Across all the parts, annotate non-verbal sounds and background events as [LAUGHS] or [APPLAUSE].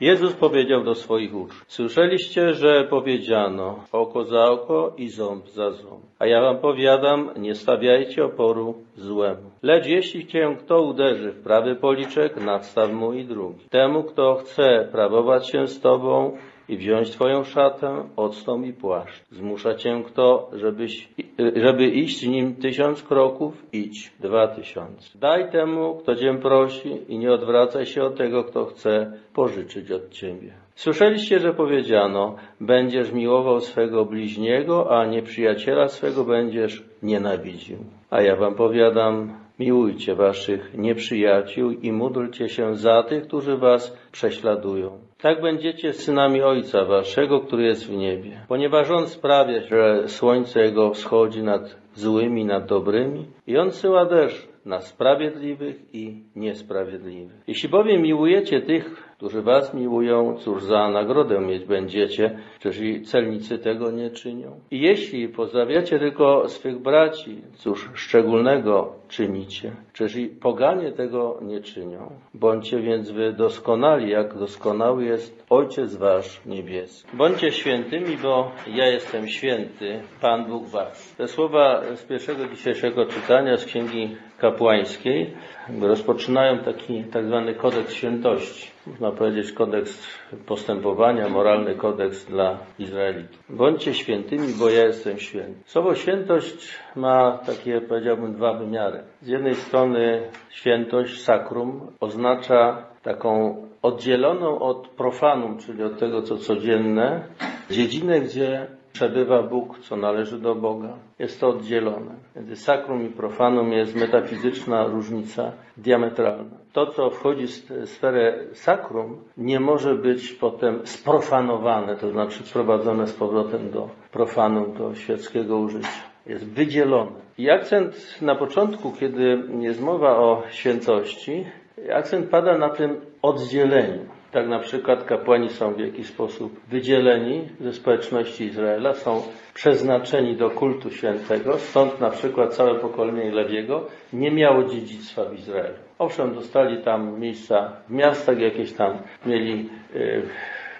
Jezus powiedział do swoich uczniów, słyszeliście, że powiedziano oko za oko i ząb za ząb. A ja wam powiadam, nie stawiajcie oporu złemu. Lecz jeśli cię kto uderzy w prawy policzek, nadstaw mu i drugi. Temu, kto chce prawować się z tobą, i wziąć Twoją szatę, odstąp i płaszcz. Zmusza Cię kto, żebyś, żeby iść nim tysiąc kroków, idź dwa tysiące. Daj temu, kto Cię prosi i nie odwracaj się od tego, kto chce pożyczyć od Ciebie. Słyszeliście, że powiedziano, będziesz miłował swego bliźniego, a nieprzyjaciela swego będziesz nienawidził. A ja wam powiadam, miłujcie waszych nieprzyjaciół i módlcie się za tych, którzy was prześladują. Tak będziecie synami Ojca Waszego, który jest w niebie. Ponieważ On sprawia, że słońce Jego wschodzi nad złymi, nad dobrymi i On syła deszcz na sprawiedliwych i niesprawiedliwych. Jeśli bowiem miłujecie tych, którzy was miłują, cóż za nagrodę mieć będziecie, czyż i celnicy tego nie czynią? I jeśli pozdrawiacie tylko swych braci, cóż szczególnego czynicie? Czyż i poganie tego nie czynią? Bądźcie więc wy doskonali, jak doskonały jest Ojciec wasz niebieski. Bądźcie świętymi, bo ja jestem święty, Pan Bóg wasz. Te słowa z pierwszego dzisiejszego czytania z Księgi Kapłańskiej rozpoczynają taki tak zwany kodeks świętości. Można powiedzieć kodeks postępowania, moralny kodeks dla Izraelitów. Bądźcie świętymi, bo ja jestem święty. Słowo świętość ma takie, powiedziałbym, dwa wymiary. Z jednej strony świętość, sakrum, oznacza taką oddzieloną od profanum, czyli od tego, co codzienne, dziedzinę, gdzie przebywa Bóg, co należy do Boga. Jest to oddzielone. Między sakrum i profanum jest metafizyczna różnica diametralna. To, co wchodzi w sferę sakrum, nie może być potem sprofanowane, to znaczy sprowadzone z powrotem do profanum, do świeckiego użycia. Jest wydzielone. I akcent na początku, kiedy jest mowa o świętości, akcent pada na tym oddzieleniu. Tak na przykład kapłani są w jakiś sposób wydzieleni ze społeczności Izraela, są przeznaczeni do kultu świętego, stąd na przykład całe pokolenie Lewiego nie miało dziedzictwa w Izraelu. Owszem, dostali tam miejsca w miastach, jakieś tam mieli yy,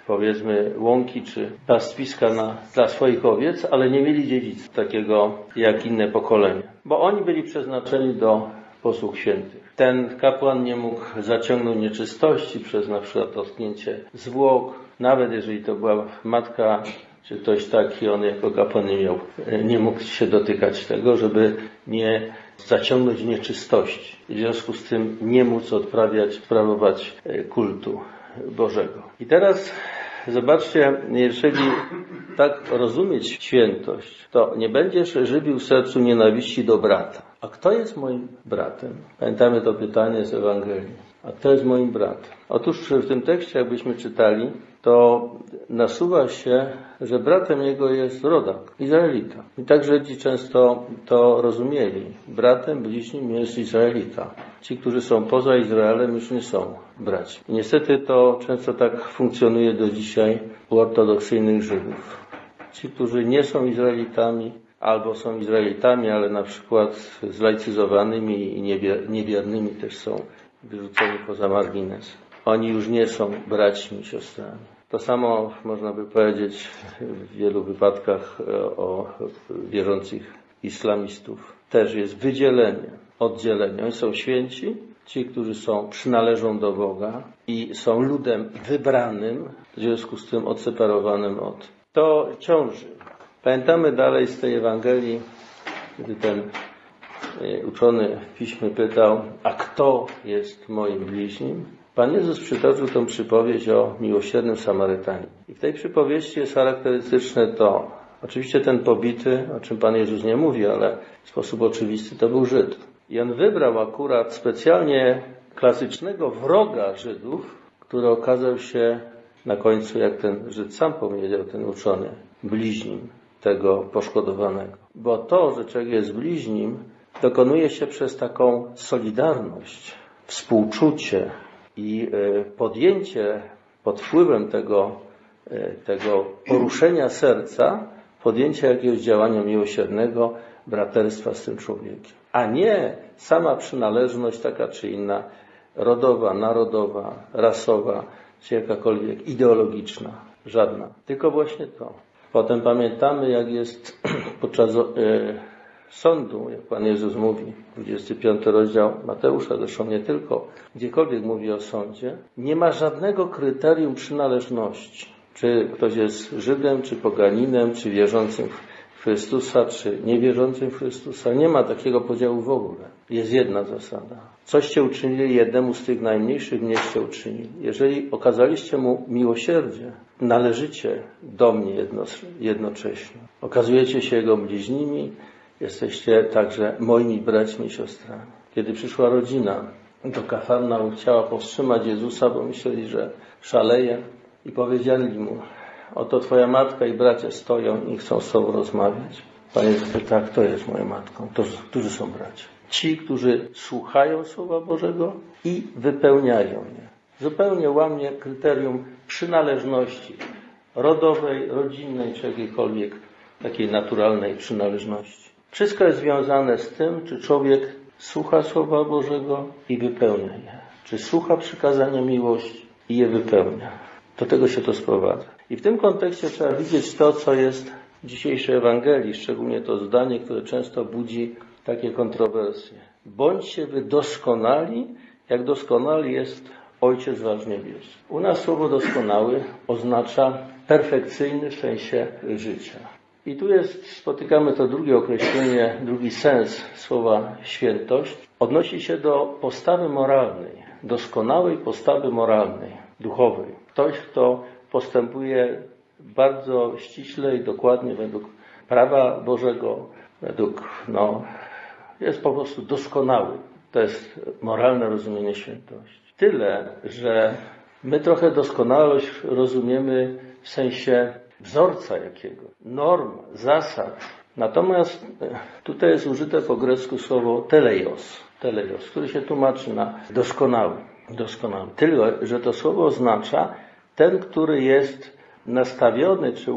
powiedzmy łąki czy pastwiska na, dla swoich owiec, ale nie mieli dziedzictwa takiego jak inne pokolenia, bo oni byli przeznaczeni do posług świętych. Ten kapłan nie mógł zaciągnąć nieczystości przez na przykład dotknięcie zwłok, nawet jeżeli to była matka czy ktoś taki, on jako kapłan nie miał, nie mógł się dotykać tego, żeby nie zaciągnąć nieczystości. W związku z tym nie móc odprawiać, sprawować e, kultu Bożego. I teraz zobaczcie, jeżeli tak rozumieć świętość, to nie będziesz żywił sercu nienawiści do brata. A kto jest moim bratem? Pamiętamy to pytanie z Ewangelii. A kto jest moim bratem? Otóż w tym tekście, jakbyśmy czytali, to nasuwa się, że bratem jego jest rodak, Izraelita. I tak Żydzi często to rozumieli. Bratem bliźnim jest Izraelita. Ci, którzy są poza Izraelem, już nie są braćmi. I niestety to często tak funkcjonuje do dzisiaj u ortodoksyjnych Żydów. Ci, którzy nie są Izraelitami, albo są Izraelitami, ale na przykład zlaicyzowanymi i niewiernymi też są wyrzuceni poza margines. Oni już nie są braćmi, siostrami. To samo można by powiedzieć w wielu wypadkach e, o wierzących islamistów. Też jest wydzielenie, oddzielenie. Oni są święci, ci, którzy są, przynależą do Boga i są ludem wybranym, w związku z tym odseparowanym od. To ciąży. Pamiętamy dalej z tej Ewangelii, kiedy ten e, uczony w piśmie pytał, a kto jest moim bliźnim? Pan Jezus przytoczył tę przypowieść o miłosiernym Samarytanie. I w tej przypowieści jest charakterystyczne to, oczywiście ten pobity, o czym Pan Jezus nie mówi, ale w sposób oczywisty to był Żyd. I on wybrał akurat specjalnie klasycznego wroga Żydów, który okazał się na końcu, jak ten Żyd sam powiedział, ten uczony, bliźnim tego poszkodowanego. Bo to, że człowiek jest bliźnim, dokonuje się przez taką solidarność, współczucie, i e, podjęcie pod wpływem tego, e, tego poruszenia serca, podjęcie jakiegoś działania miłosiernego, braterstwa z tym człowiekiem. A nie sama przynależność taka czy inna, rodowa, narodowa, rasowa, czy jakakolwiek ideologiczna. Żadna. Tylko właśnie to. Potem pamiętamy, jak jest [CLEARS THROAT] podczas e, sądu, jak Pan Jezus mówi, 25 rozdział Mateusza, zresztą nie tylko, gdziekolwiek mówi o sądzie, nie ma żadnego kryterium przynależności. Czy ktoś jest Żydem, czy poganinem, czy wierzącym w Chrystusa, czy niewierzącym w Chrystusa. Nie ma takiego podziału w ogóle. Jest jedna zasada. Coście uczynili jednemu z tych najmniejszych, mnieście uczynili. Jeżeli okazaliście mu miłosierdzie, należycie do mnie jedno, jednocześnie. Okazujecie się jego bliźnimi, jesteście także moimi braćmi i siostrami. Kiedy przyszła rodzina do Kafarnaum, chciała powstrzymać Jezusa, bo myśleli, że szaleje i powiedzieli mu, oto twoja matka i bracia stoją i chcą z tobą rozmawiać. Panie pyta, kto jest moją matką? To, którzy są bracia? Ci, którzy słuchają Słowa Bożego i wypełniają je. Zupełnie łamie kryterium przynależności rodowej, rodzinnej czy jakiejkolwiek takiej naturalnej przynależności. Wszystko jest związane z tym, czy człowiek słucha Słowa Bożego i wypełnia je. Czy słucha przykazania miłości i je wypełnia. Do tego się to sprowadza. I w tym kontekście trzeba widzieć to, co jest w dzisiejszej Ewangelii, szczególnie to zdanie, które często budzi takie kontrowersje. Bądźcie wy doskonali, jak doskonały jest Ojciec Wasz Niebieski. U nas słowo doskonały oznacza perfekcyjny w sensie życia. I tu jest, spotykamy to drugie określenie, drugi sens słowa świętość. Odnosi się do postawy moralnej, doskonałej postawy moralnej, duchowej. Ktoś, kto postępuje bardzo ściśle i dokładnie według prawa Bożego, według, no, jest po prostu doskonały. To jest moralne rozumienie świętości. Tyle, że my trochę doskonałość rozumiemy w sensie wzorca jakiego, norm, zasad. Natomiast tutaj jest użyte po grecku słowo teleios, teleios, który się tłumaczy na doskonały, doskonały. Tyle, że to słowo oznacza ten, który jest nastawiony czy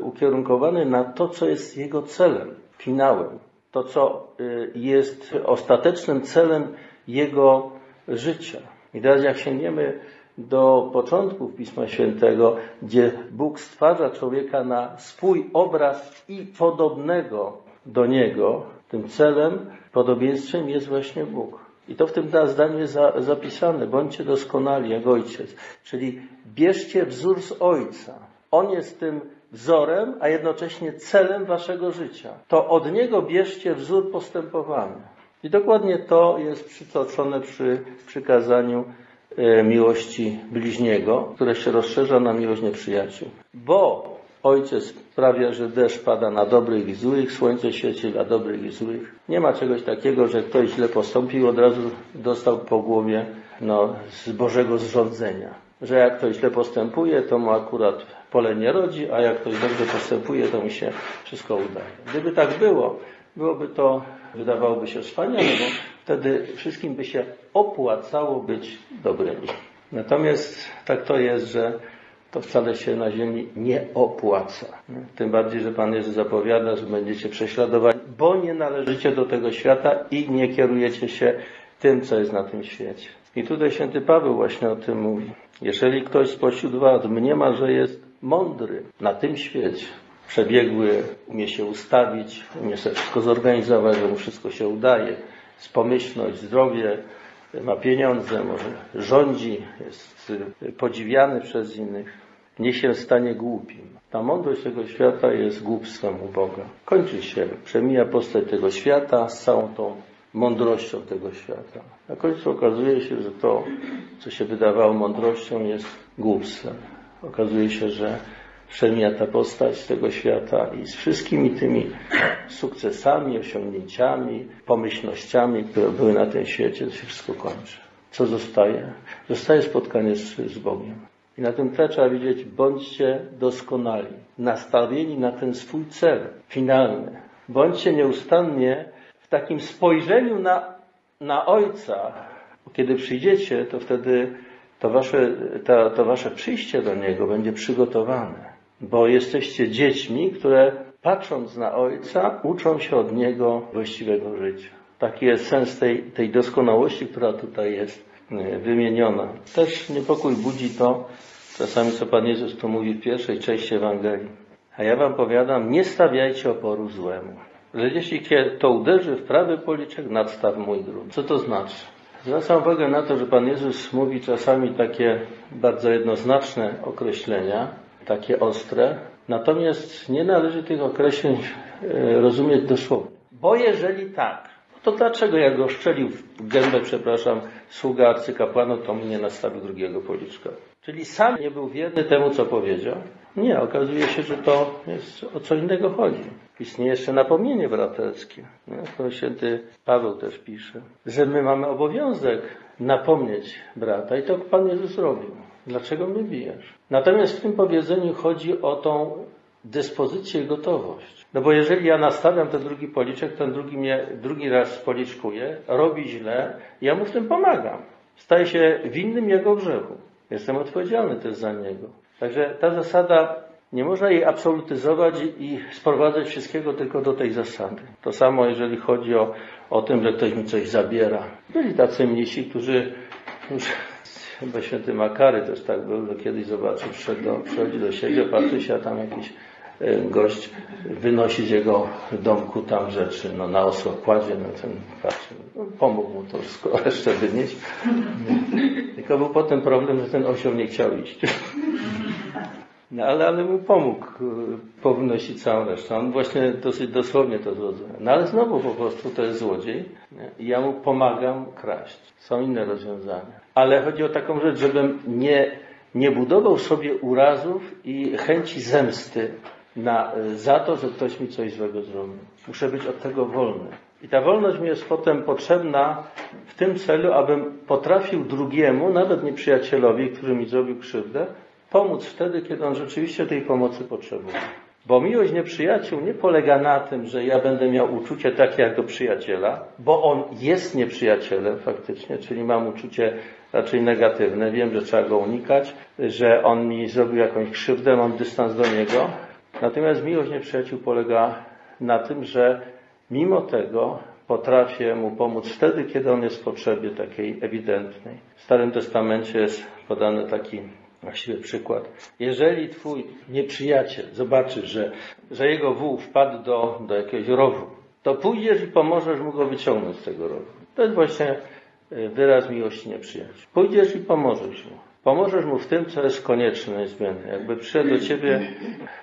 ukierunkowany na to, co jest jego celem, finałem, to, co y, jest ostatecznym celem jego życia. I teraz jak sięgniemy do początków Pisma Świętego, gdzie Bóg stwarza człowieka na swój obraz i podobnego do niego, tym celem, podobieństwem jest właśnie Bóg. I to w tym zdaniu jest zapisane. Bądźcie doskonali jak ojciec. Czyli bierzcie wzór z ojca. On jest tym wzorem, a jednocześnie celem waszego życia. To od niego bierzcie wzór postępowania. I dokładnie to jest przytoczone przy przykazaniu e, miłości bliźniego, które się rozszerza na miłość nieprzyjaciół. Bo Ojciec sprawia, że deszcz pada na dobrych i złych, słońce świeci dla dobrych i złych. Nie ma czegoś takiego, że ktoś źle postąpił, od razu dostał po głowie no, z Bożego zrządzenia. Że jak ktoś źle postępuje, to mu akurat pole nie rodzi, a jak ktoś dobrze postępuje, to mu się wszystko udaje. Gdyby tak było, byłoby to wydawałoby się wspaniale, bo wtedy wszystkim by się opłacało być dobrymi. Natomiast tak to jest, że to wcale się na ziemi nie opłaca. Tym bardziej, że Pan Jezus zapowiada, że będziecie prześladowani, bo nie należycie do tego świata i nie kierujecie się tym, co jest na tym świecie. I tutaj święty Paweł właśnie o tym mówi. Jeżeli ktoś spośród was mniema, że jest mądry na tym świecie, przebiegły, umie się ustawić, umie sobie wszystko zorganizować, że mu wszystko się udaje, jest pomyślność, zdrowie, ma pieniądze, może rządzi, jest podziwiany przez innych, nie się stanie głupim. Ta mądrość tego świata jest głupstwem u Boga. Kończy się, przemija postać tego świata z całą tą mądrością tego świata. Na końcu okazuje się, że to, co się wydawało mądrością, jest głupstwem. Okazuje się, że przemija ta postać tego świata i z wszystkimi tymi sukcesami, osiągnięciami, pomyślnościami, które były na tym świecie, to się wszystko kończy. Co zostaje? Zostaje spotkanie z, z Bogiem. I na tym tle trzeba widzieć, bądźcie doskonali, nastawieni na ten swój cel finalny. Bądźcie nieustannie w takim spojrzeniu na, na Ojca. Kiedy przyjdziecie, to wtedy to wasze, to, to wasze przyjście do Niego będzie przygotowane bo jesteście dziećmi, które patrząc na Ojca, uczą się od Niego właściwego życia. Taki jest sens tej, tej doskonałości, która tutaj jest e, wymieniona. Też niepokój budzi to, czasami co Pan Jezus tu mówi w pierwszej części Ewangelii. A ja wam powiadam, nie stawiajcie oporu złemu. Że jeśli to uderzy w prawy policzek, nadstaw mój grunt. Co to znaczy? Zwracam uwagę na to, że Pan Jezus mówi czasami takie bardzo jednoznaczne określenia, takie ostre, natomiast nie należy tych określeń e, rozumieć dosłownie. Bo jeżeli tak, to dlaczego jak go szczelił w gębę, przepraszam, sługa arcykapłana, to mu nie nastawił drugiego policzka? Czyli sam nie był wierny temu, co powiedział? Nie, okazuje się, że to jest o co innego chodzi. Istnieje jeszcze napomnienie braterskie. To święty Paweł też pisze, że my mamy obowiązek napomnieć brata i to Pan Jezus zrobił. Dlaczego mnie bijesz? Natomiast w tym powiedzeniu chodzi o tą dyspozycję i gotowość. No bo jeżeli ja nastawiam ten drugi policzek, ten drugi mnie drugi raz policzkuje, robi źle, ja mu w tym pomagam. Staję się winnym jego grzechu. Jestem odpowiedzialny też za niego. Także ta zasada, nie można jej absolutyzować i sprowadzać wszystkiego tylko do tej zasady. To samo, jeżeli chodzi o, o tym, że ktoś mi coś zabiera. Byli tacy mnisi, którzy już chyba święty Makary też tak był, kiedyś zobaczył, do, przychodzi do siebie, patrzy się, a tam jakiś e, gość wynosi z jego domku tam rzeczy, no na osło kładzie, no ten patrzy, no, pomógł mu to wszystko [LAUGHS] jeszcze wynieść. Tylko był potem problem, że ten osioł nie chciał iść. No ale, ale mu pomógł e, pownosić całą resztę. On właśnie dosyć dosłownie to zrozumiał. No ale znowu po prostu to jest złodziej i ja mu pomagam kraść. Są inne rozwiązania. Ale chodzi o taką rzecz, żebym nie, nie budował sobie urazów i chęci zemsty na, za to, że ktoś mi coś złego zrobił. Muszę być od tego wolny. I ta wolność mi jest potem potrzebna w tym celu, abym potrafił drugiemu, nawet nieprzyjacielowi, który mi zrobił krzywdę, pomóc wtedy, kiedy on rzeczywiście tej pomocy potrzebuje. Bo miłość nieprzyjaciół nie polega na tym, że ja będę miał uczucie takie jak do przyjaciela, bo on jest nieprzyjacielem faktycznie, czyli mam uczucie raczej negatywne, wiem, że trzeba go unikać, że on mi zrobił jakąś krzywdę, mam dystans do niego. Natomiast miłość nieprzyjaciół polega na tym, że mimo tego potrafię mu pomóc wtedy, kiedy on jest w potrzebie takiej ewidentnej. W Starym Testamencie jest podany taki właściwie przykład. Jeżeli twój nieprzyjaciel zobaczy, że, że jego wół wpadł do, do jakiegoś rowu, to pójdziesz i pomożesz mu go wyciągnąć z tego rowu. To jest właśnie e, wyraz miłości nieprzyjaciół. Pójdziesz i pomożesz mu. Pomożesz mu w tym, co jest konieczne, niezbędne. Jakby przyszedł do ciebie,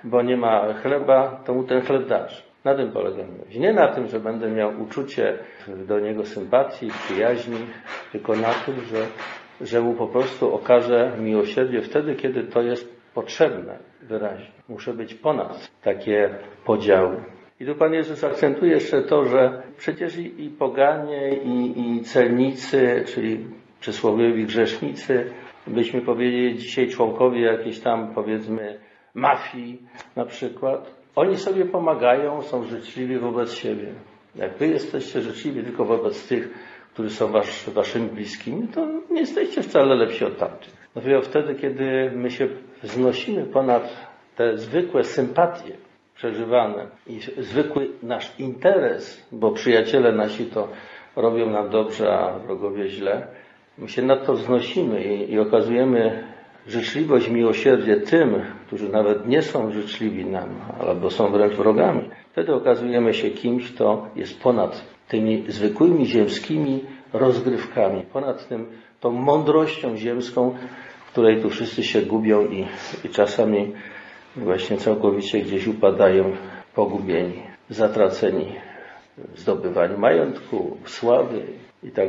bo nie ma chleba, to mu ten chleb dasz. Na tym polega miłość. Nie na tym, że będę miał uczucie do niego sympatii, przyjaźni, tylko na tym, że że mu po prostu okaże miłosierdzie wtedy, kiedy to jest potrzebne wyraźnie. Muszę być ponad takie podziały. I tu Pan Jezus akcentuje jeszcze to, że przecież i, i poganie, i, i celnicy, czyli przysłowiowi grzesznicy, byśmy powiedzieli dzisiaj członkowie jakiejś tam powiedzmy mafii na przykład, oni sobie pomagają, są życzliwi wobec siebie. Jak wy jesteście życzliwi tylko wobec tych, którzy są wasz, waszymi bliskimi, to nie jesteście wcale lepsi od tamtych. Dopiero wtedy, kiedy my się wznosimy ponad te zwykłe sympatie przeżywane i zwykły nasz interes, bo przyjaciele nasi to robią nam dobrze, a wrogowie źle, my się nad to wznosimy i, i okazujemy życzliwość, miłosierdzie tym, którzy nawet nie są życzliwi nam, albo są wręcz wrogami. Wtedy okazujemy się kimś, kto jest ponad tymi zwykłymi ziemskimi rozgrywkami, ponad tym tą mądrością ziemską, w której tu wszyscy się gubią i, i czasami właśnie całkowicie gdzieś upadają pogubieni, zatraceni w zdobywaniu majątku, sławy i tak.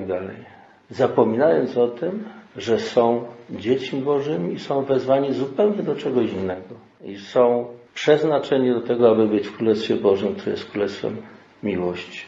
Zapominając o tym, że są dziećmi Bożymi i są wezwani zupełnie do czegoś innego. I są przeznaczeni do tego, aby być w Królestwie Bożym, które jest Królestwem miłości.